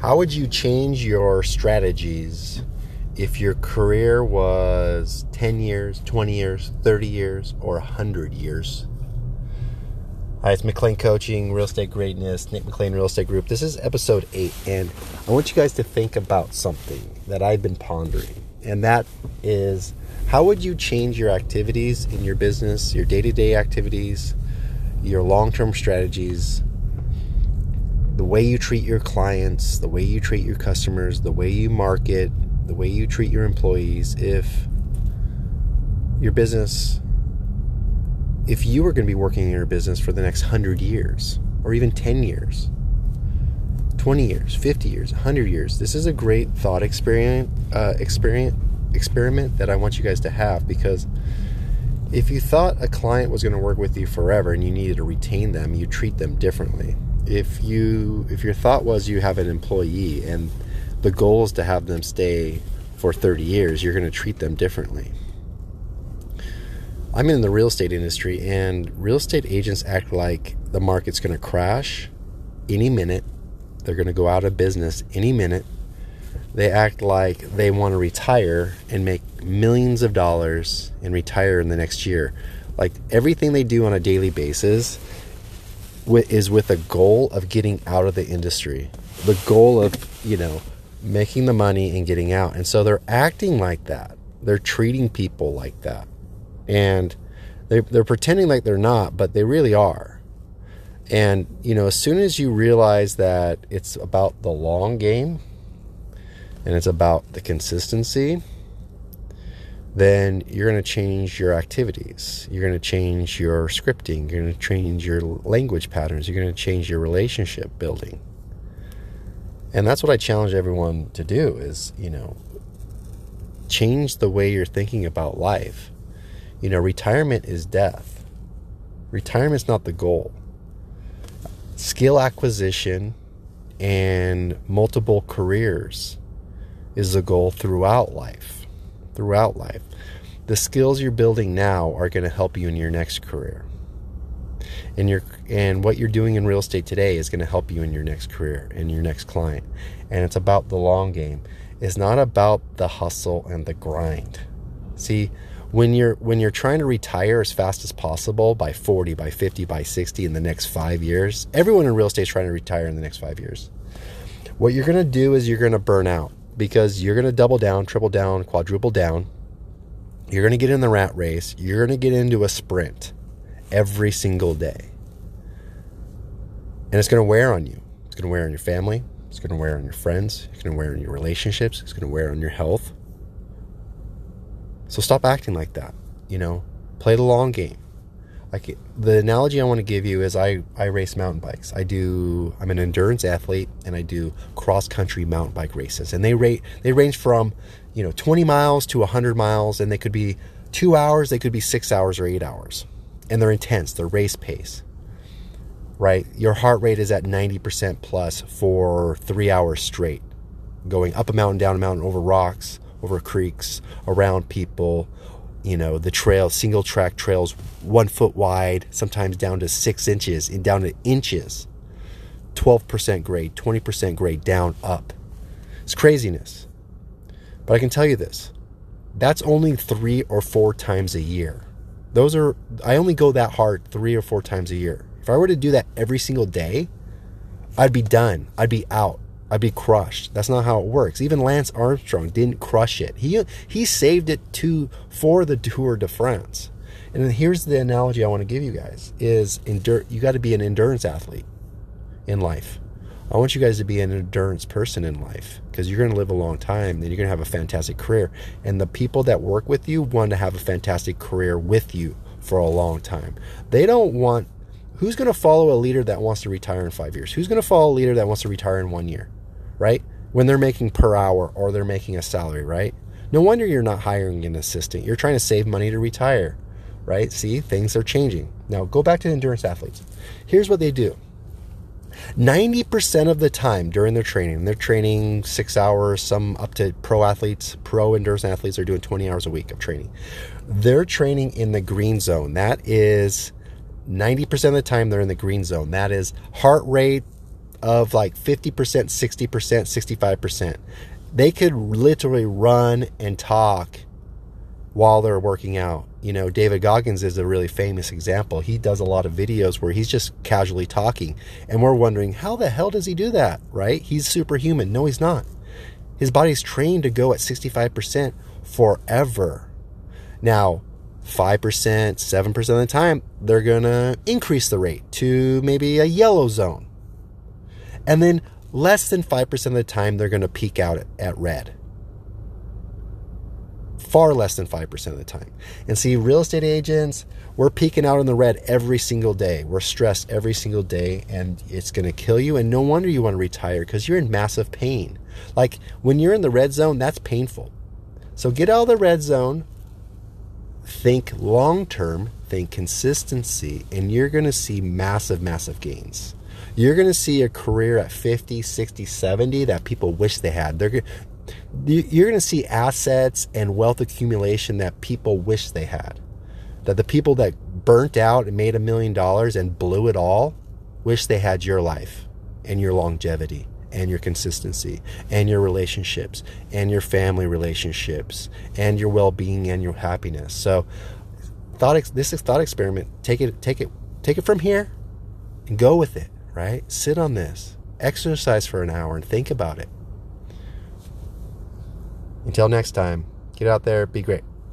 How would you change your strategies if your career was 10 years, 20 years, 30 years, or 100 years? Hi, it's McLean Coaching, Real Estate Greatness, Nick McLean Real Estate Group. This is episode eight, and I want you guys to think about something that I've been pondering, and that is how would you change your activities in your business, your day to day activities, your long term strategies, the way you treat your clients, the way you treat your customers, the way you market, the way you treat your employees, if your business, if you were going to be working in your business for the next 100 years or even 10 years, 20 years, 50 years, 100 years, this is a great thought experiment, uh, experiment, experiment that I want you guys to have because if you thought a client was going to work with you forever and you needed to retain them, you treat them differently if you if your thought was you have an employee and the goal is to have them stay for 30 years, you're going to treat them differently. I'm in the real estate industry and real estate agents act like the market's going to crash any minute. They're going to go out of business any minute. They act like they want to retire and make millions of dollars and retire in the next year. Like everything they do on a daily basis is with a goal of getting out of the industry, the goal of, you know, making the money and getting out. And so they're acting like that. They're treating people like that. And they, they're pretending like they're not, but they really are. And, you know, as soon as you realize that it's about the long game and it's about the consistency, then you're going to change your activities. You're going to change your scripting. You're going to change your language patterns. You're going to change your relationship building. And that's what I challenge everyone to do is, you know, change the way you're thinking about life. You know, retirement is death. Retirement's not the goal. Skill acquisition and multiple careers is the goal throughout life throughout life. The skills you're building now are going to help you in your next career. And your and what you're doing in real estate today is going to help you in your next career and your next client. And it's about the long game. It's not about the hustle and the grind. See, when you're when you're trying to retire as fast as possible by 40, by 50, by 60 in the next 5 years, everyone in real estate is trying to retire in the next 5 years. What you're going to do is you're going to burn out because you're going to double down, triple down, quadruple down. You're going to get in the rat race. You're going to get into a sprint every single day. And it's going to wear on you. It's going to wear on your family. It's going to wear on your friends. It's going to wear on your relationships. It's going to wear on your health. So stop acting like that. You know, play the long game like the analogy I want to give you is I, I race mountain bikes. I do I'm an endurance athlete and I do cross country mountain bike races. And they rate they range from, you know, 20 miles to 100 miles and they could be 2 hours, they could be 6 hours or 8 hours. And they're intense, they're race pace. Right? Your heart rate is at 90% plus for 3 hours straight. Going up a mountain, down a mountain, over rocks, over creeks, around people, you know the trail single track trails one foot wide sometimes down to six inches and down to inches. 12% grade 20% grade down up. It's craziness. But i can tell you this that's only three or four times a year. Those are i only go that hard three or four times a year. If i were to do that every single day i'd be done. I'd be out I'd be crushed. That's not how it works. Even Lance Armstrong didn't crush it. He he saved it to for the Tour de France. And here's the analogy I want to give you guys is endure you got to be an endurance athlete in life. I want you guys to be an endurance person in life because you're going to live a long time and you're going to have a fantastic career. And the people that work with you want to have a fantastic career with you for a long time. They don't want who's going to follow a leader that wants to retire in 5 years? Who's going to follow a leader that wants to retire in 1 year? Right? When they're making per hour or they're making a salary, right? No wonder you're not hiring an assistant. You're trying to save money to retire, right? See, things are changing. Now, go back to endurance athletes. Here's what they do 90% of the time during their training, they're training six hours, some up to pro athletes, pro endurance athletes are doing 20 hours a week of training. They're training in the green zone. That is 90% of the time they're in the green zone. That is heart rate of like 50%, 60%, 65%. They could literally run and talk while they're working out. You know, David Goggins is a really famous example. He does a lot of videos where he's just casually talking, and we're wondering, how the hell does he do that, right? He's superhuman. No, he's not. His body's trained to go at 65% forever. Now, 5%, 7% of the time, they're going to increase the rate to maybe a yellow zone. And then less than 5% of the time, they're going to peak out at, red far less than 5% of the time. And see, real estate agents, we're peaking out in the red every single day. We're stressed every single day, and it's going to kill you. And no wonder you want to retire because you're in massive pain. Like when you're in the red zone, that's painful. So get out of the red zone, think long term, think consistency, and you're going to see massive, massive gains. You're going to see a career at 50, 60, 70 that people wish they had. They're you're going to see assets and wealth accumulation that people wish they had. That the people that burnt out and made a million dollars and blew it all wish they had your life and your longevity and your consistency and your relationships and your family relationships and your well-being and your happiness. So thought this is thought experiment. Take it take it take it from here and go with it, right? Sit on this. Exercise for an hour and think about it. Until next time, get out there, be great.